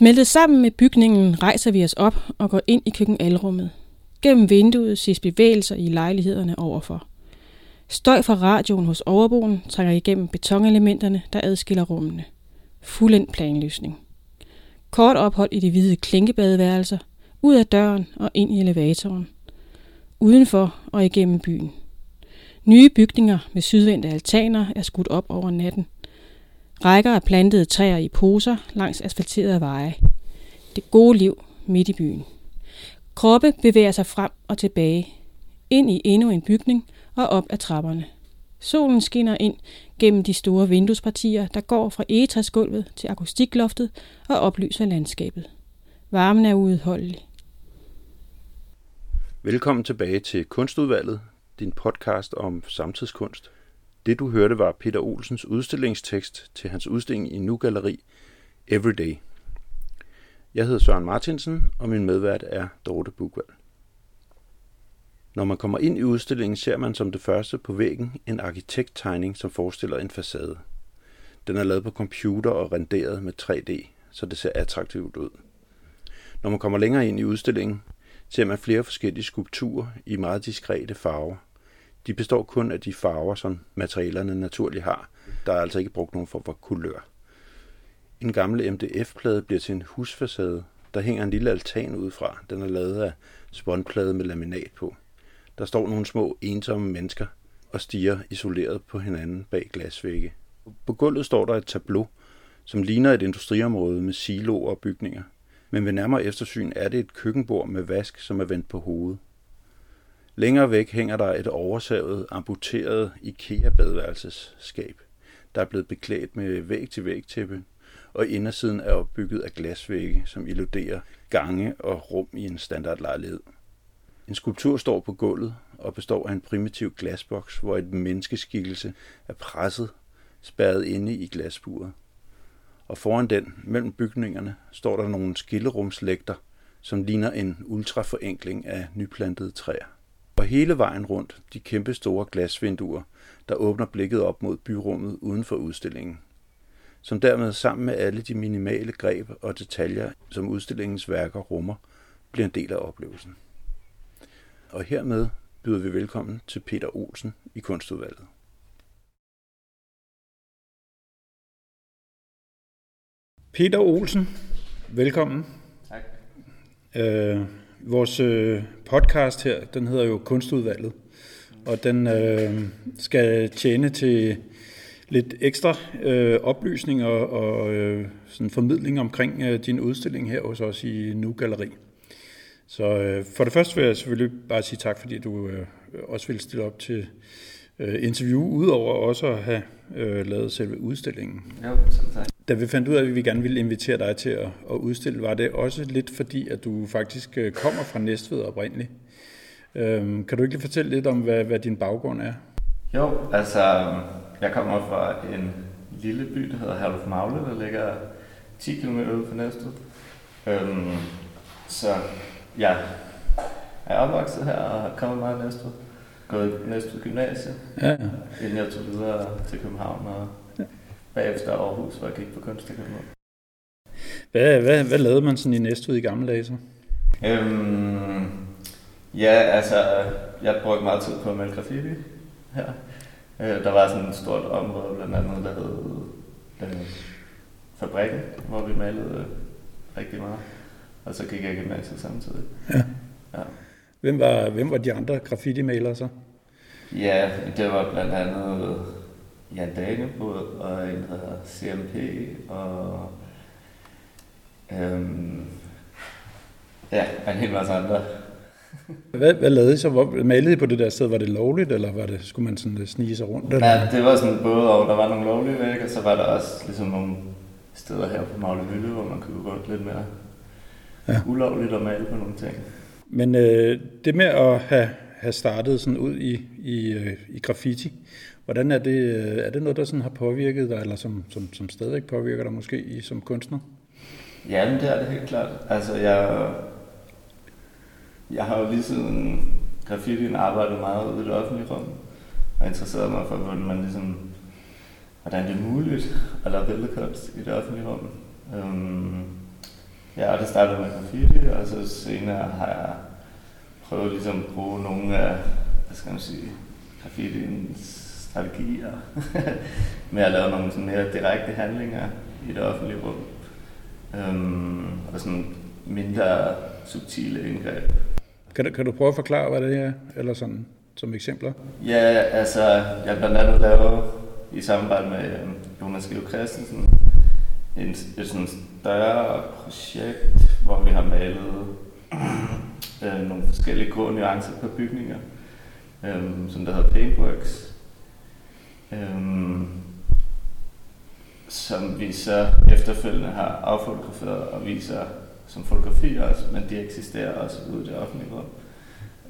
Smeltet sammen med bygningen rejser vi os op og går ind i køkkenalrummet. Gennem vinduet ses bevægelser i lejlighederne overfor. Støj fra radioen hos overboen trænger igennem betonelementerne, der adskiller rummene. Fuldendt planløsning. Kort ophold i de hvide klinkebadeværelser, ud af døren og ind i elevatoren. Udenfor og igennem byen. Nye bygninger med sydvendte altaner er skudt op over natten. Rækker af plantede træer i poser langs asfalterede veje. Det gode liv midt i byen. Kroppe bevæger sig frem og tilbage. Ind i endnu en bygning og op ad trapperne. Solen skinner ind gennem de store vinduespartier, der går fra egetræsgulvet til akustikloftet og oplyser landskabet. Varmen er uudholdelig. Velkommen tilbage til Kunstudvalget, din podcast om samtidskunst. Det du hørte var Peter Olsens udstillingstekst til hans udstilling i Nu Galeri Everyday. Jeg hedder Søren Martinsen, og min medvært er Dorte Bugvald. Når man kommer ind i udstillingen, ser man som det første på væggen en arkitekttegning, som forestiller en facade. Den er lavet på computer og renderet med 3D, så det ser attraktivt ud. Når man kommer længere ind i udstillingen, ser man flere forskellige skulpturer i meget diskrete farver. De består kun af de farver, som materialerne naturligt har. Der er altså ikke brugt nogen form for kulør. En gammel MDF-plade bliver til en husfacade. Der hænger en lille altan ud fra. Den er lavet af spåndplade med laminat på. Der står nogle små ensomme mennesker og stiger isoleret på hinanden bag glasvægge. På gulvet står der et tableau, som ligner et industriområde med siloer og bygninger. Men ved nærmere eftersyn er det et køkkenbord med vask, som er vendt på hovedet. Længere væk hænger der et oversavet, amputeret IKEA-badeværelsesskab, der er blevet beklædt med væg-til-væg-tæppe, og indersiden er opbygget af glasvægge, som illuderer gange og rum i en standardlejlighed. En skulptur står på gulvet og består af en primitiv glasboks, hvor et menneskeskikkelse er presset, spærret inde i glasburet. Og foran den, mellem bygningerne, står der nogle skillerumslægter, som ligner en ultraforenkling af nyplantede træer. Og hele vejen rundt de kæmpe store glasvinduer, der åbner blikket op mod byrummet uden for udstillingen. Som dermed sammen med alle de minimale greb og detaljer, som udstillingens værker rummer, bliver en del af oplevelsen og hermed byder vi velkommen til Peter Olsen i Kunstudvalget. Peter Olsen, velkommen. Tak. Øh, vores øh, podcast her, den hedder jo Kunstudvalget, og den øh, skal tjene til lidt ekstra øh, oplysning og, og øh, sådan formidling omkring øh, din udstilling her hos os i Nu Galeri. Så øh, for det første vil jeg selvfølgelig bare sige tak, fordi du øh, også vil stille op til øh, interview, udover også at have øh, lavet selve udstillingen. Jo, tak. Da vi fandt ud af, at vi gerne ville invitere dig til at, at udstille, var det også lidt fordi, at du faktisk øh, kommer fra Næstved oprindeligt. Øh, kan du ikke lige fortælle lidt om, hvad, hvad din baggrund er? Jo, altså jeg kommer fra en lille by, der hedder Herluf Magle, der ligger 10 km ude fra Næstved. Øhm, så jeg er opvokset her og har kommet meget næste Gået næste gymnasie, ja, inden jeg tog videre til København og ja. bagefter Aarhus, hvor jeg gik på kunstakademiet. Hvad, hvad, hvad lavede man sådan i Næstved i gamle dage så? Øhm, ja, altså, jeg brugte meget tid på at male graffiti her. Øh, der var sådan et stort område, blandt andet, der hed øh, Fabrikken, hvor vi malede rigtig meget. Og så gik jeg i gymnasiet samtidig. Ja. ja. Hvem var, hvem var de andre graffiti-malere så? Ja, det var blandt andet Jan Danebod og en, der hedder CMP og øhm, ja, en hel masse andre. Hvad, hvad lavede I så? Hvor, malede I på det der sted? Var det lovligt, eller var det, skulle man sådan snige sig rundt? Eller? Ja, det var sådan både og. Der var nogle lovlige vægge, og så var der også ligesom nogle steder her på Magle Mølle, hvor man kunne gå lidt mere ja. ulovligt at male på nogle ting. Men øh, det med at have, have startet sådan ud i, i, øh, i graffiti, hvordan er det, øh, er det noget, der sådan har påvirket dig, eller som, som, som stadig påvirker dig måske i, som kunstner? Ja, men det er det helt klart. Altså, jeg, jeg har jo lige siden graffitien arbejdet meget ude i det offentlige rum, og interesseret mig for, hvordan man ligesom, hvordan det er muligt at lave billedkunst i det offentlige rum. Øhm, Ja, og det startede med graffiti, og så senere har jeg prøvet ligesom at bruge nogle af, hvad skal man sige, graffitiens strategier med at lave nogle sådan mere direkte handlinger i det offentlige rum. Øhm, og sådan mindre subtile indgreb. Kan du, kan du prøve at forklare, hvad det er, eller sådan som eksempler? Ja, altså, jeg blandt andet lavet i samarbejde med øhm, Jonas Geo Christensen en, et sådan større projekt, hvor vi har malet øh, nogle forskellige grå nuancer på bygninger, øh, som der hedder Paintworks. Øh, som vi så efterfølgende har affotograferet og viser som fotografier også, men de eksisterer også ude i det offentlige rum.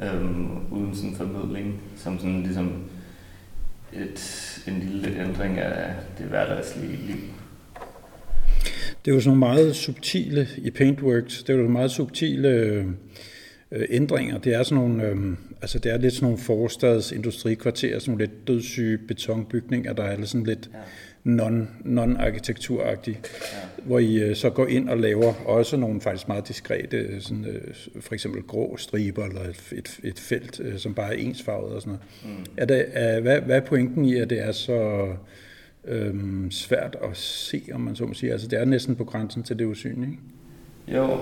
Øhm, uden sådan formidling, som sådan ligesom et, en lille ændring af det hverdagslige liv. Det er jo sådan meget subtile i Paintworks, det er jo meget subtile øh, ændringer. Det er sådan nogle, øh, altså det er lidt sådan nogle forstads industrikvarterer, sådan nogle lidt dødssyge betonbygninger, der er sådan lidt non, non-arkitekturagtige, ja. hvor I øh, så går ind og laver også nogle faktisk meget diskrete, sådan, øh, for eksempel grå striber eller et, et, et felt, øh, som bare er ensfarvet og sådan noget. Mm. Er det, er, hvad, hvad er pointen i, at det er så øhm, svært at se, om man så må sige. Altså det er næsten på grænsen til det usynlige. Jo,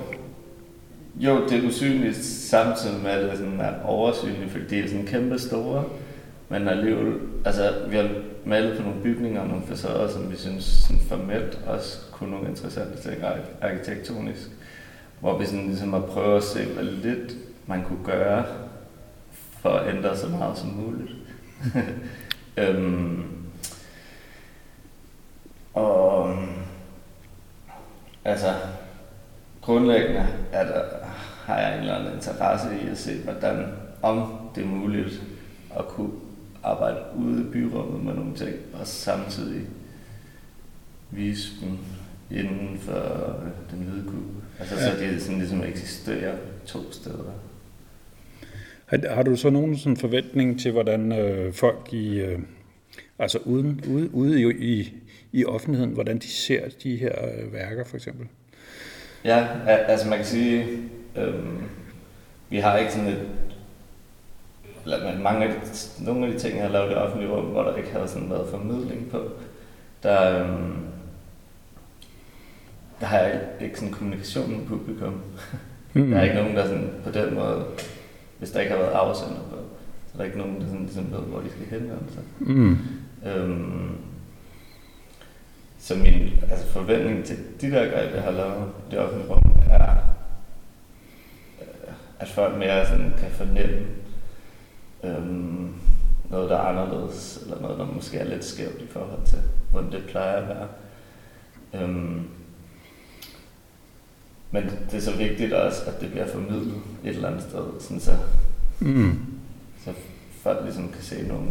jo, det er usynligt samtidig med, at det sådan er oversynligt, fordi det er sådan kæmpe store. Men alligevel, altså vi har malet på nogle bygninger og nogle facader, som vi synes sådan formelt også kunne nogle interessante ting arkitektonisk. Hvor vi sådan ligesom har prøvet at se, hvad lidt man kunne gøre for at ændre så meget som muligt. øhm, og altså, grundlæggende er der, har jeg en eller anden interesse i at se, hvordan, om det er muligt at kunne arbejde ude i byrummet med nogle ting, og samtidig vise dem inden for den hvide kube. Altså ja. så de sådan ligesom eksisterer to steder. Har, har du så nogen sådan forventning til, hvordan øh, folk i, øh, altså uden, ude, ude i, i, i offentligheden, hvordan de ser de her øh, værker for eksempel? Ja, altså man kan sige, øh, vi har ikke sådan et, eller mange af de, nogle af de ting, jeg har lavet i offentlige rum, hvor der ikke havde sådan været formidling på, der, øh, der har jeg ikke sådan kommunikation med publikum. Mm. Der er ikke nogen, der sådan på den måde, hvis der ikke har været afsender på, så der er ikke nogen, der sådan, ligesom ved, hvor de skal henvende sig. Mm. Øhm, så min altså forventning til de der greb, jeg har lavet i det offentlige rum, er, øh, at folk mere sådan kan fornemme øhm, noget, der er anderledes, eller noget, der måske er lidt skævt i forhold til, hvordan det plejer at være. Øhm, men det er så vigtigt også, at det bliver formidlet et eller andet sted, sådan så, mm. så folk ligesom kan se nogle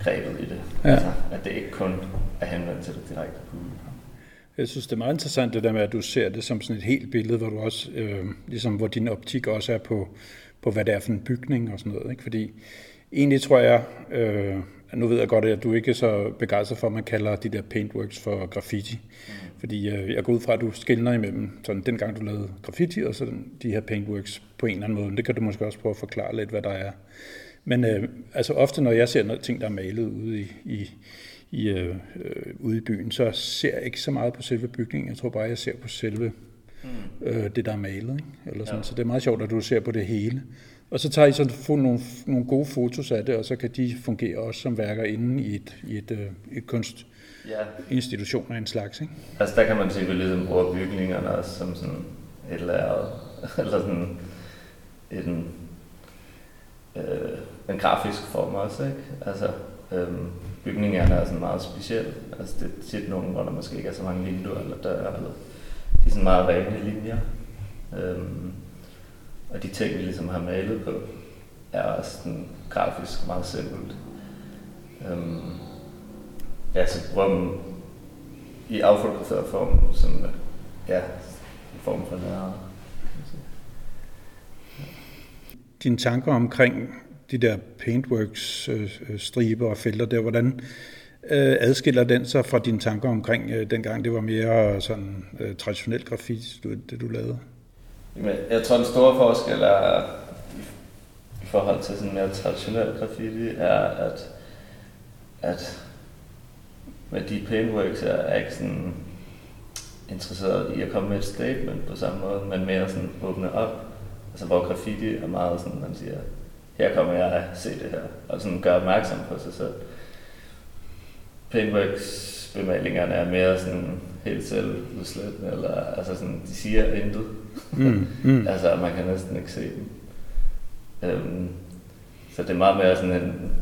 grebet i det. Ja. Altså, at det ikke kun er henvendt til det direkte publikum. Jeg synes, det er meget interessant det der med, at du ser det som sådan et helt billede, hvor du også, øh, ligesom hvor din optik også er på, på, hvad det er for en bygning og sådan noget. Ikke? Fordi egentlig tror jeg, øh, nu ved jeg godt, at du ikke er så begejstret for, at man kalder de der paintworks for graffiti. Mm. Fordi øh, jeg går ud fra, at du skiller imellem sådan, den gang, du lavede graffiti, og så de her paintworks på en eller anden måde. Det kan du måske også prøve at forklare lidt, hvad der er men øh, altså ofte, når jeg ser noget ting, der er malet ude i, i, i, øh, øh, ude i byen, så ser jeg ikke så meget på selve bygningen. Jeg tror bare, jeg ser på selve mm. øh, det, der er malet. Ikke? Eller sådan. Ja. Så det er meget sjovt, at du ser på det hele. Og så tager I så få nogle, nogle gode fotos af det, og så kan de fungere også som værker inde i et, i et, øh, et kunstinstitution ja. af en slags. Ikke? Altså der kan man se, at vi ligesom bruger bygningerne også som sådan et lærred, eller sådan en øh, en grafisk form også, ikke? Altså, øhm, bygningerne er sådan meget specielle. Altså, det er tit nogen, hvor der måske ikke er så mange vinduer eller døre, eller de er sådan meget rene linjer. Øhm, og de ting, vi ligesom har malet på, er også sådan grafisk meget simpelt. Øhm, ja, så rummen i affotograferet form, som ja, en form for lærer. dine tanker omkring de der paintworks-striber øh, øh, og felter der, hvordan øh, adskiller den sig fra dine tanker omkring dengang det var mere sådan traditionel graffiti, det du lavede? Jamen, jeg tror, den store forskel er i, forhold til sådan mere traditionel graffiti, er, at, at med de paintworks er ikke sådan interesseret i at komme med et statement på samme måde, men mere sådan åbne op. Altså hvor graffiti er meget sådan, man siger, her kommer jeg se det her, og sådan gøre opmærksom på sig selv. Paintworks bemalingerne er mere sådan helt selvudslættende, eller altså sådan, de siger intet. Mm, mm. altså, man kan næsten ikke se dem. Øhm, så det er meget mere sådan en,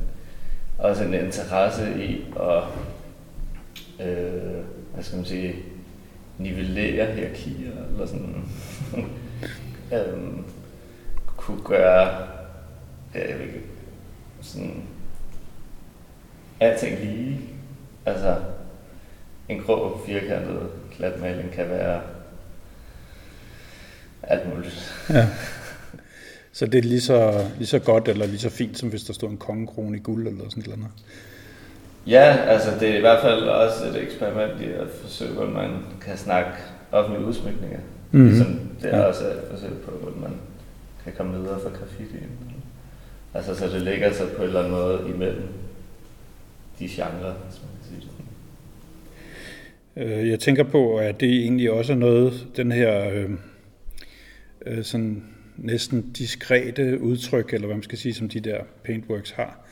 også en interesse i at, øh, hvad skal man sige, nivellere hierarkier, eller sådan, øhm, kunne gøre, øh, sådan, alting lige. Altså, en grå, firkantet klatmaling kan være alt muligt. Ja. Så det er lige så, lige så godt eller lige så fint, som hvis der står en kongekrone i guld eller sådan noget? Ja, altså det er i hvert fald også et eksperiment i at forsøge, hvordan man kan snakke offentlige udsmykninger. Mm-hmm. Ligesom det er ja. også et forsøg på, hvordan man kan komme videre fra graffitien. Altså så det ligger sig på en eller anden måde imellem de genrer, hvis man kan sige det. Øh, jeg tænker på, at det egentlig også er noget, den her øh, øh, sådan næsten diskrete udtryk, eller hvad man skal sige, som de der paintworks har,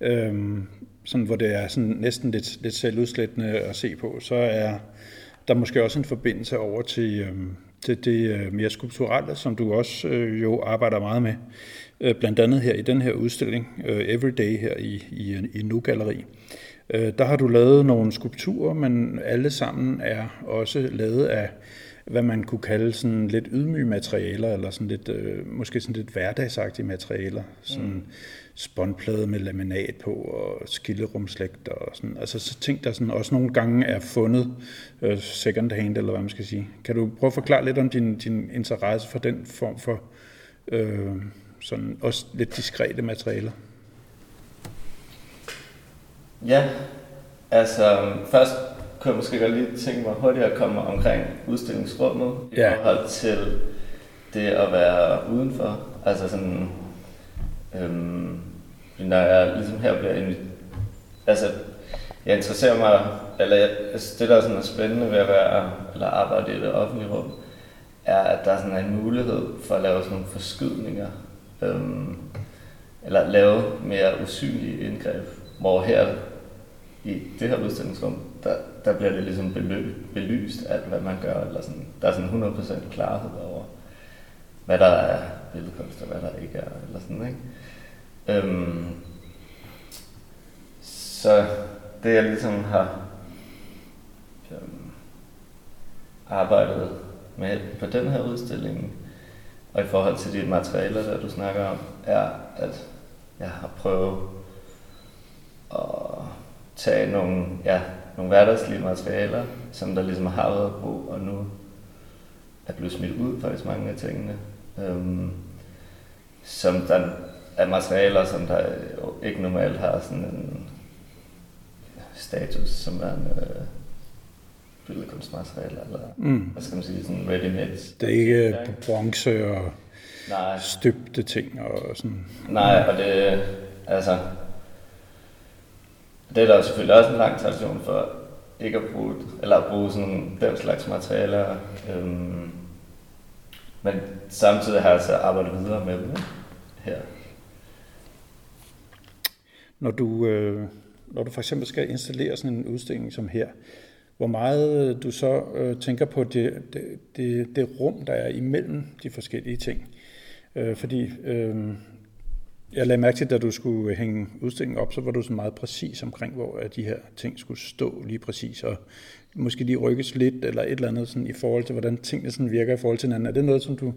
øh, sådan, hvor det er sådan næsten lidt, lidt selvudslættende at se på, så er der måske også en forbindelse over til, øh, til det øh, mere skulpturelle, som du også øh, jo arbejder meget med, øh, blandt andet her i den her udstilling, øh, Everyday her i, i, i Nu Galleri. Øh, der har du lavet nogle skulpturer, men alle sammen er også lavet af hvad man kunne kalde sådan lidt ydmyge materialer, eller sådan lidt, øh, måske sådan lidt hverdagsagtige materialer. Sådan mm. spåndplade med laminat på, og skillerumslægt, og sådan. Altså så ting, der sådan også nogle gange er fundet øh, second hand, eller hvad man skal sige. Kan du prøve at forklare lidt om din, din interesse for den form for øh, sådan også lidt diskrete materialer? Ja, altså først kunne jeg måske godt lige tænke mig hurtigt at komme omkring udstillingsrummet ja. i forhold til det at være udenfor. Altså sådan, øhm, når jeg ligesom her bliver inviteret, altså jeg interesserer mig, eller jeg, altså det der er sådan er spændende ved at være, eller arbejde i det offentlige rum, er, at der er sådan en mulighed for at lave sådan nogle forskydninger, øhm, eller lave mere usynlige indgreb, hvor her i det her udstillingsrum, der, der bliver det ligesom belø, belyst alt, hvad man gør. Eller sådan, der er sådan 100% klarhed over, hvad der er billedkunst og hvad der ikke er. Eller sådan, ikke? Øhm, så det jeg ligesom har øhm, arbejdet med på den her udstilling, og i forhold til de materialer, der du snakker om, er, at jeg har prøvet at tage nogle, ja, nogle hverdagslige materialer, som der ligesom har været brug, og nu er blevet smidt ud faktisk mange af tingene. Øhm, som der er materialer, som der ikke normalt har sådan en status, som er en øh, billedkunstmateriale, eller mm. hvad skal man sige, sådan ready-made. Det er ikke på bronze og Nej. støbte ting og sådan. Nej, og det, altså, det er der selvfølgelig også en lang tradition for ikke at bruge, eller at bruge sådan den slags materialer. Øhm, men samtidig har jeg så arbejdet videre med dem her. Når du, øh, når du for eksempel skal installere sådan en udstilling som her, hvor meget øh, du så øh, tænker på det, det, det, det rum, der er imellem de forskellige ting. Øh, fordi øh, jeg lagde mærke til, at da du skulle hænge udstillingen op, så var du så meget præcis omkring, hvor øh, de her ting skulle stå lige præcis, og måske lige rykkes lidt, eller et eller andet sådan, i forhold til, hvordan tingene sådan virker i forhold til hinanden. Er det noget, som du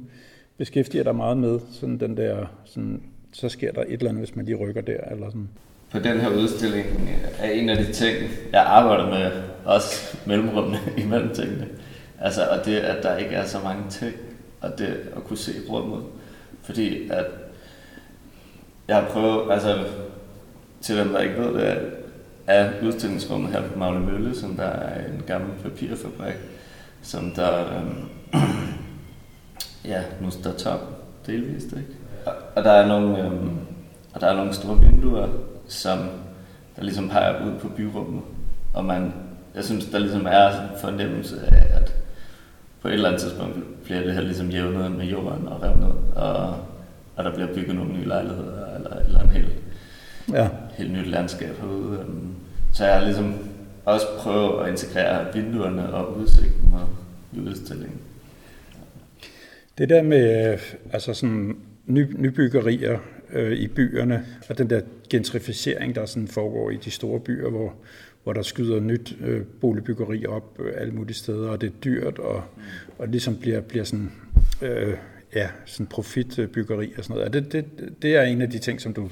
beskæftiger dig meget med, sådan den der, sådan, så sker der et eller andet, hvis man lige rykker der, eller sådan? På den her udstilling øh, er en af de ting, jeg arbejder med, også mellemrummene imellem tingene. Altså, og det, at der ikke er så mange ting, og det at kunne se rummet. Fordi at jeg prøver, altså til dem, der ikke ved det, er udstillingsrummet her på Magle Mølle, som der er en gammel papirfabrik, som der øhm, ja, nu står top delvist, ikke? Og, og der er nogle, øhm, og der er nogle store vinduer, som der ligesom peger ud på byrummet, og man, jeg synes, der ligesom er en fornemmelse af, at på et eller andet tidspunkt bliver det her ligesom jævnet med jorden og revnet, og, og der bliver bygget nogle nye lejligheder, eller, eller en helt, ja. helt nyt landskab herude. Øhm, så jeg har ligesom også prøvet at integrere vinduerne og udsigten med i udstillingen. Det der med øh, altså sådan ny, nybyggerier øh, i byerne, og den der gentrificering, der sådan foregår i de store byer, hvor, hvor der skyder nyt øh, boligbyggeri op øh, alle mulige steder, og det er dyrt, og, og ligesom bliver, bliver sådan, øh, ja, sådan profitbyggeri og sådan noget. Det, det, det er en af de ting, som du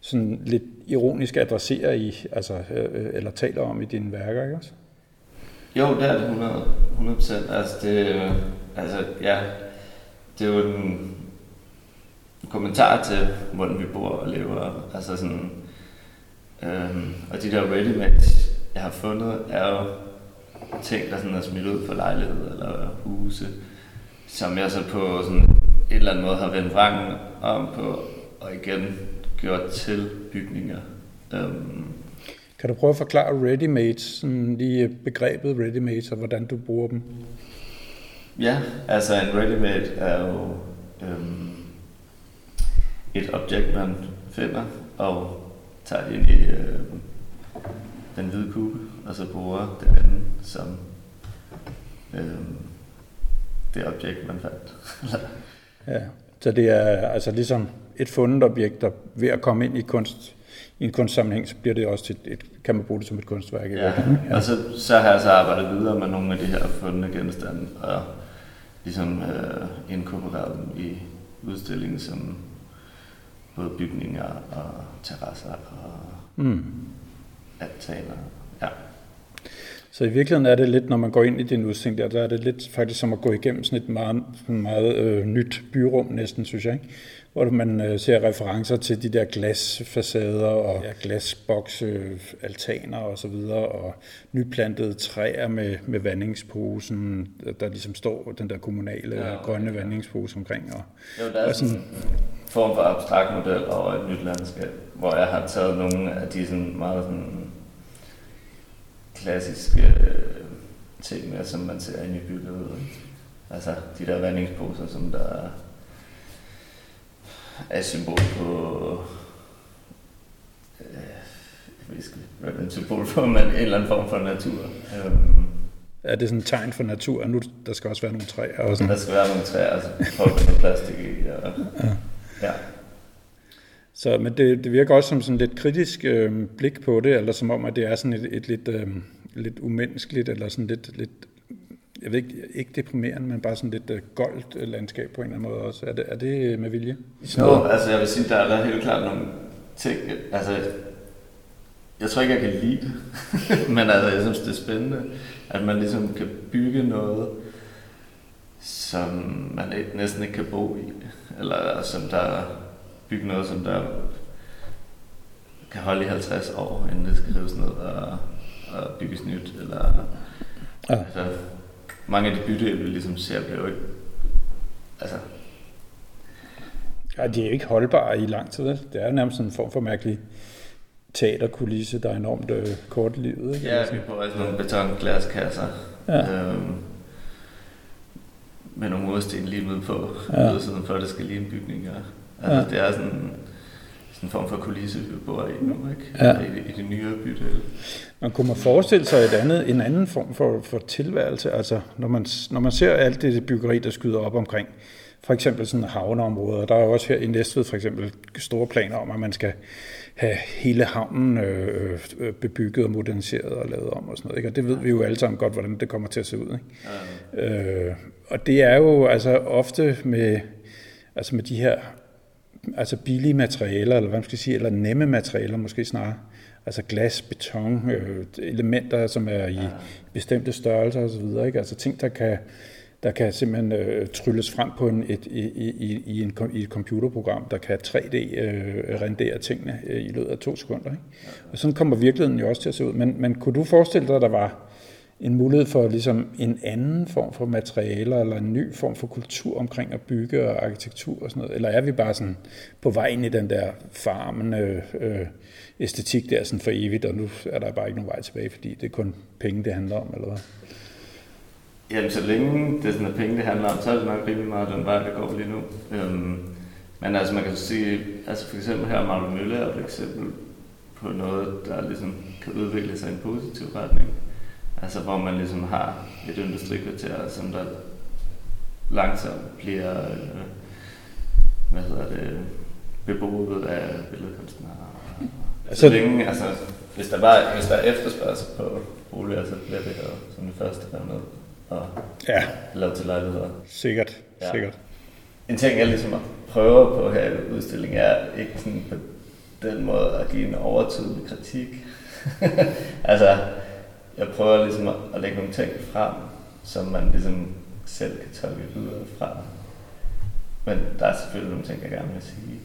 sådan lidt ironisk adresserer i, altså, øh, eller taler om i dine værker, ikke også? Jo, det er det 100, 100 Altså, det, altså, ja, det er jo en kommentar til, hvordan vi bor og lever. Altså sådan, øhm, og de der ready jeg har fundet, er jo ting, der sådan er smidt ud på lejlighed eller huse, som jeg så på sådan en eller anden måde har vendt vrangen om på, og igen gjort til bygninger. Øhm, kan du prøve at forklare ready-made, sådan lige begrebet ready-made, og hvordan du bruger dem? Ja, altså en ready-made er jo øhm, et objekt, man finder og tager det ind i øh, den hvide kube, og så bruger den anden som øh, det objekt, man fandt. ja, så det er altså ligesom et fundet objekt, der ved at komme ind i kunst, i en kunstsammenhæng, så bliver det også til et, kan man bruge det som et kunstværk. Ja, ja. og så, så har jeg så arbejdet videre med nogle af de her fundne genstande, og ligesom øh, inkorporeret dem i udstillingen som både bygninger og terrasser og mm. altaner. Så i virkeligheden er det lidt, når man går ind i din udstilling der, der er det lidt faktisk som at gå igennem sådan et meget, meget øh, nyt byrum næsten, synes jeg. Ikke? Hvor man øh, ser referencer til de der glasfacader og ja, glasbokse, altaner og så videre, og nyplantede træer med, med vandingsposen, der ligesom står den der kommunale ja, okay, grønne ja. vandingspose omkring. Og, jo, der er og sådan, form for abstrakt model over et nyt landskab, hvor jeg har taget nogle af de sådan meget sådan klassiske øh, ting med, som man ser inde i byggeriet. Altså de der vandingsposer, som der er et symbol på øh, jeg ved ikke, hvad symbol for, men en eller anden form for natur. Øhm, er det sådan et tegn for natur, nu der skal også være nogle træer? Og sådan. Der skal være nogle træer, altså folk med plastik i. Og, ja. Ja. Så, men det, det virker også som sådan lidt kritisk øh, blik på det, eller som om, at det er sådan et, et lidt, øh, lidt umenneskeligt, eller sådan lidt, lidt jeg ved ikke, ikke deprimerende, men bare sådan lidt øh, goldt landskab på en eller anden måde også. Er det, er det øh, med vilje? Jo, altså jeg vil sige, der er der helt klart nogle ting, altså jeg tror ikke, jeg kan lide det, men altså, jeg synes, det er spændende, at man ligesom kan bygge noget, som man næsten ikke kan bo i eller som der bygge noget, som der kan holde i 50 år, inden det skal rives ned og, og bygges nyt. Eller, ja. altså, mange af de bydele, vi ligesom ser, bliver jo ikke... Altså, Ja, de er ikke holdbare i lang tid. Det er nærmest en form for mærkelig teaterkulisse, der er enormt øh, kort livet. Ikke? Ja, vi bruger altså nogle betonglaskasser. Ja. Øhm, med nogle mursten lige ude på ja. siden for, at det skal ligne bygninger. Altså, ja. det er sådan, sådan en form for kulisse, vi bor i nu, ikke? Ja. I, I det nye bydel. Man kunne man forestille sig et andet, en anden form for, for tilværelse, altså når man, når man ser alt det byggeri, der skyder op omkring, for eksempel sådan havneområder. Der er jo også her i Næstved for eksempel store planer om, at man skal have hele havnen øh, øh, bebygget og moderniseret og lavet om og sådan noget. Ikke? Og det ved vi jo alle sammen godt, hvordan det kommer til at se ud. Ikke? Ja. Øh, og det er jo altså ofte med, altså med de her altså billige materialer, eller hvad man skal sige, eller nemme materialer måske snarere. Altså glas, beton, øh, elementer, som er i ja. bestemte størrelser osv. Ikke? Altså ting, der kan, der kan simpelthen øh, trylles frem på en, et, i, i, i, en, i et computerprogram, der kan 3D-rendere øh, tingene øh, i løbet af to sekunder. Ikke? Og sådan kommer virkeligheden jo også til at se ud. Men, men kunne du forestille dig, at der var en mulighed for ligesom en anden form for materialer, eller en ny form for kultur omkring at bygge og arkitektur og sådan noget? Eller er vi bare sådan på vej ind i den der farmende øh, øh, æstetik der sådan for evigt, og nu er der bare ikke nogen vej tilbage, fordi det er kun penge, det handler om, eller hvad? Jamen, så længe det sådan er penge, det handler om, så er det nok rimelig meget den vej, der går lige nu. Øhm, men altså, man kan sige, altså for eksempel her Marlon Mølle er et eksempel på noget, der ligesom kan udvikle sig i en positiv retning. Altså, hvor man ligesom har et industrikvarter, som der langsomt bliver, øh, hvad hedder det, beboet af billedkunstnere. Altså, så længe, altså, hvis der, var, hvis der er efterspørgsel på boliger, så bliver det her som det første der med og ja. lave til lejligheder. Sikkert, ja. sikkert. En ting, jeg ligesom prøver på her i udstillingen, er ikke sådan på den måde at give en overtydelig kritik. altså, jeg prøver ligesom at, at lægge nogle ting frem, som man ligesom selv kan tolke videre fra. Men der er selvfølgelig nogle ting, jeg gerne vil sige.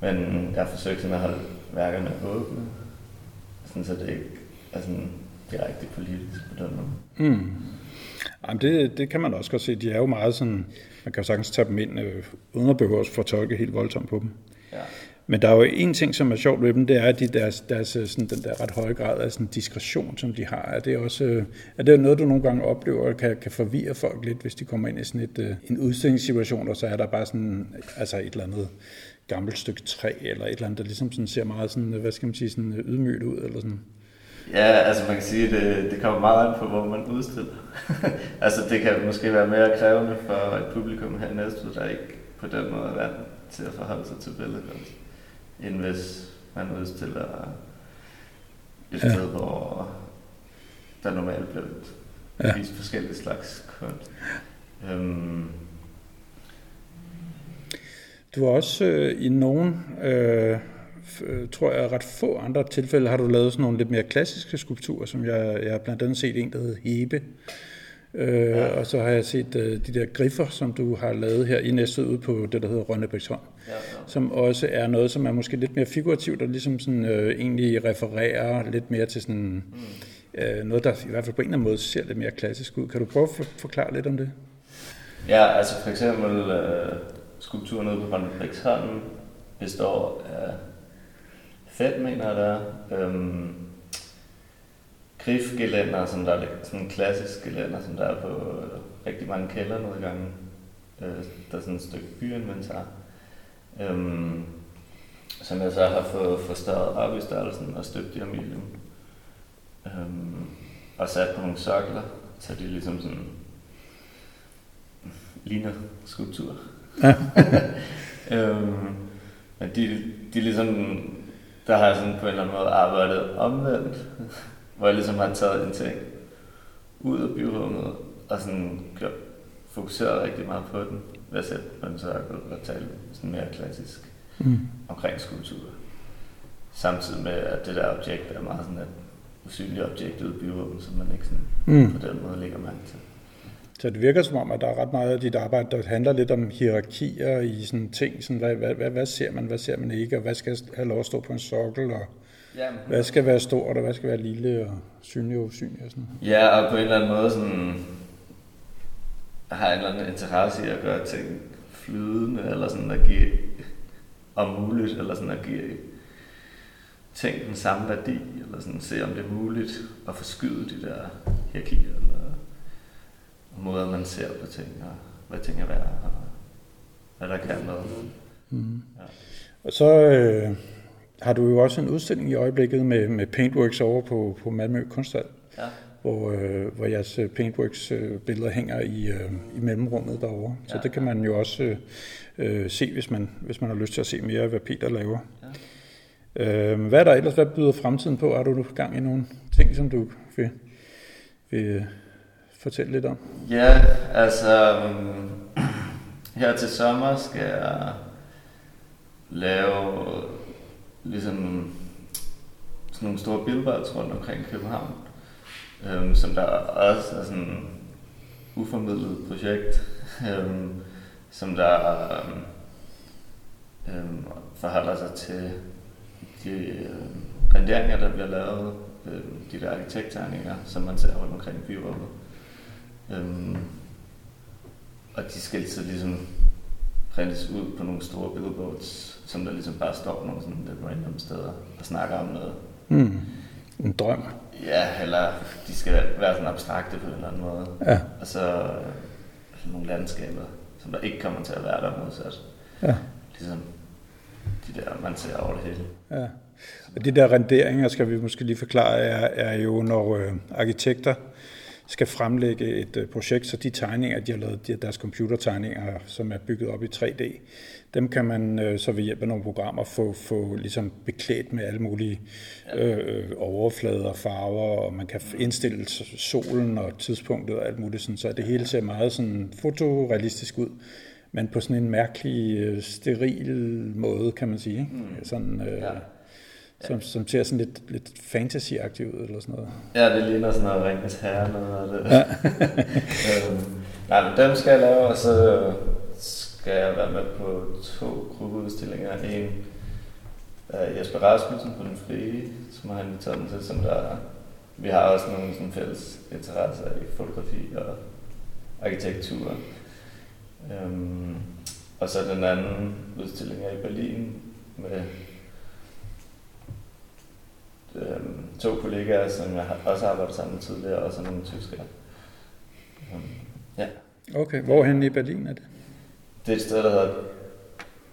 Men jeg har forsøgt sådan at holde værkerne åbne, sådan så det ikke er sådan direkte politisk på den måde. Mm. Jamen det, det kan man også godt se. De er jo meget sådan, man kan jo sagtens tage dem ind, øh, uden at behøve at fortolke helt voldsomt på dem. Ja. Men der er jo en ting, som er sjovt ved dem, det er, at de deres, deres øh, sådan, den der ret høje grad af sådan, diskretion, som de har. Er det også øh, er det noget, du nogle gange oplever, kan, kan forvirre folk lidt, hvis de kommer ind i sådan et, øh, en udstillingssituation, og så er der bare sådan, altså et eller andet gammelt stykke træ, eller et eller andet, der ligesom sådan ser meget sådan, hvad skal man sige, sådan ydmygt ud, eller sådan. Ja, altså man kan sige, at det, det kommer meget an på, hvor man udstiller. altså det kan måske være mere krævende for et publikum her næste, der ikke på den måde er vant til at forholde sig til billedkunst, end hvis man udstiller et ja. sted, hvor der normalt bliver ja. vist forskellige slags kunst. Øhm. Du har også øh, i nogen øh, Øh, tror jeg, ret få andre tilfælde har du lavet sådan nogle lidt mere klassiske skulpturer, som jeg, jeg har blandt andet set en, der hedder Hebe. Øh, ja. Og så har jeg set uh, de der griffer, som du har lavet her i næste ude på det, der hedder Rønnebæksholm, ja, ja. som også er noget, som er måske lidt mere figurativt, og ligesom sådan, uh, egentlig refererer lidt mere til sådan, mm. uh, noget, der i hvert fald på en eller anden måde ser lidt mere klassisk ud. Kan du prøve at forklare lidt om det? Ja, altså for eksempel uh, skulpturen ude på Rønnebæksholm består af Fed, mener jeg, der er. Øhm, Grif-gelænder, som der er sådan en klassisk gelænder, som der er på øh, rigtig mange kældernedgange. Øh, der er sådan et stykke byinventar. Øhm, som jeg så har fået forstørret op i størrelsen og støbt i aluminium. Øhm, og sat på nogle sokler, så de ligesom sådan ligner skulptur. Øhm, men de, de ligesom der har jeg sådan på en eller anden måde arbejdet omvendt, hvor jeg ligesom har taget en ting ud af byrummet, og sådan gjort, fokuseret rigtig meget på den, ved at sætte på en cirkel og tale sådan mere klassisk mm. omkring skulptur. Samtidig med, at det der objekt er meget sådan et usynligt objekt ude i byrummet, som man ikke sådan mm. på den måde lægger mærke til. Så det virker som om, at der er ret meget af dit arbejde, der handler lidt om hierarkier i sådan ting. Sådan, hvad, hvad, hvad, hvad ser man, hvad ser man ikke, og hvad skal have lov at stå på en sokkel, og Jamen. hvad skal være stort, og hvad skal være lille, og synlig og usynlig og sådan Ja, og på en eller anden måde sådan, har en eller anden interesse i at gøre ting flydende, eller sådan at give, om muligt, eller sådan at give ting den samme værdi, eller sådan se om det er muligt at forskyde de der hierarkier, eller måder, man ser på ting, og hvad ting er værd, og hvad der kan noget. Mm. Ja. Og så øh, har du jo også en udstilling i øjeblikket med, med Paintworks over på, på Malmø Kunsthal, ja. hvor, øh, hvor jeres øh, Paintworks øh, billeder hænger i, øh, i mellemrummet derovre. Så ja, det kan man jo også øh, øh, se, hvis man, hvis man har lyst til at se mere af, hvad Peter laver. Ja. Øh, hvad er der ellers? Hvad byder fremtiden på? Har du gang i nogle ting, som du vil, vil fortælle lidt om? Ja, altså um, her til sommer skal jeg lave ligesom sådan nogle store billboards rundt omkring København, øhm, som der også er sådan uformidlet projekt, øhm, som der øhm, øhm, forholder sig til de øhm, renderinger, der bliver lavet, øhm, de der arkitekttegninger, som man ser rundt omkring i byrummet. Øhm, og de skal så ligesom printes ud på nogle store billboards, som der ligesom bare står nogle sådan lidt random steder og snakker om noget. Mm. En drøm. Ja, eller de skal være sådan abstrakte på en eller anden måde. Ja. Og så øh, nogle landskaber, som der ikke kommer til at være der modsat. Ja. Ligesom de der, man ser over det hele. Ja. Og de der renderinger, skal vi måske lige forklare, er, er jo, når øh, arkitekter skal fremlægge et øh, projekt, så de tegninger, de har lavet, de deres computertegninger, som er bygget op i 3D, dem kan man øh, så ved hjælp af nogle programmer få, få ligesom beklædt med alle mulige øh, overflader, farver, og man kan indstille solen og tidspunktet og alt muligt, sådan, så det hele ser meget sådan fotorealistisk ud men på sådan en mærkelig, øh, steril måde, kan man sige. Ikke? Mm. Sådan, øh, ja. Som, som ser sådan lidt, lidt fantasy-agtigt ud, eller sådan noget. Ja, det ligner sådan noget Ringens Herre, noget af det. Ja. øhm, nej, men dem skal jeg lave, og så skal jeg være med på to gruppeudstillinger. En af Jesper Rasmussen på Den Frie, som har inviteret mig til, som der vi har også nogle sådan fælles interesser i fotografi og arkitektur. Øhm, og så den anden udstilling er i Berlin med øhm, to kollegaer, som jeg også har arbejdet sammen med tidligere, og så nogle tyskere. Øhm, ja. Okay, hvorhen i Berlin er det? Det er et sted, der hedder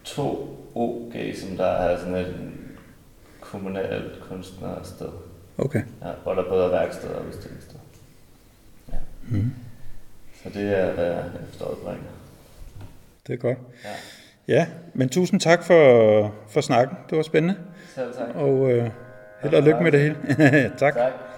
2OG, som der er sådan et kommunalt kunstnersted. Okay. Ja, hvor der både er værksted og udstillingssted. Ja. Mm. Så det er, hvad efteråret bringer. Det er godt. Ja. Ja, men tusind tak for, for snakken. Det var spændende. Selv tak. Og øh, held og lykke med det hele. tak. Tak.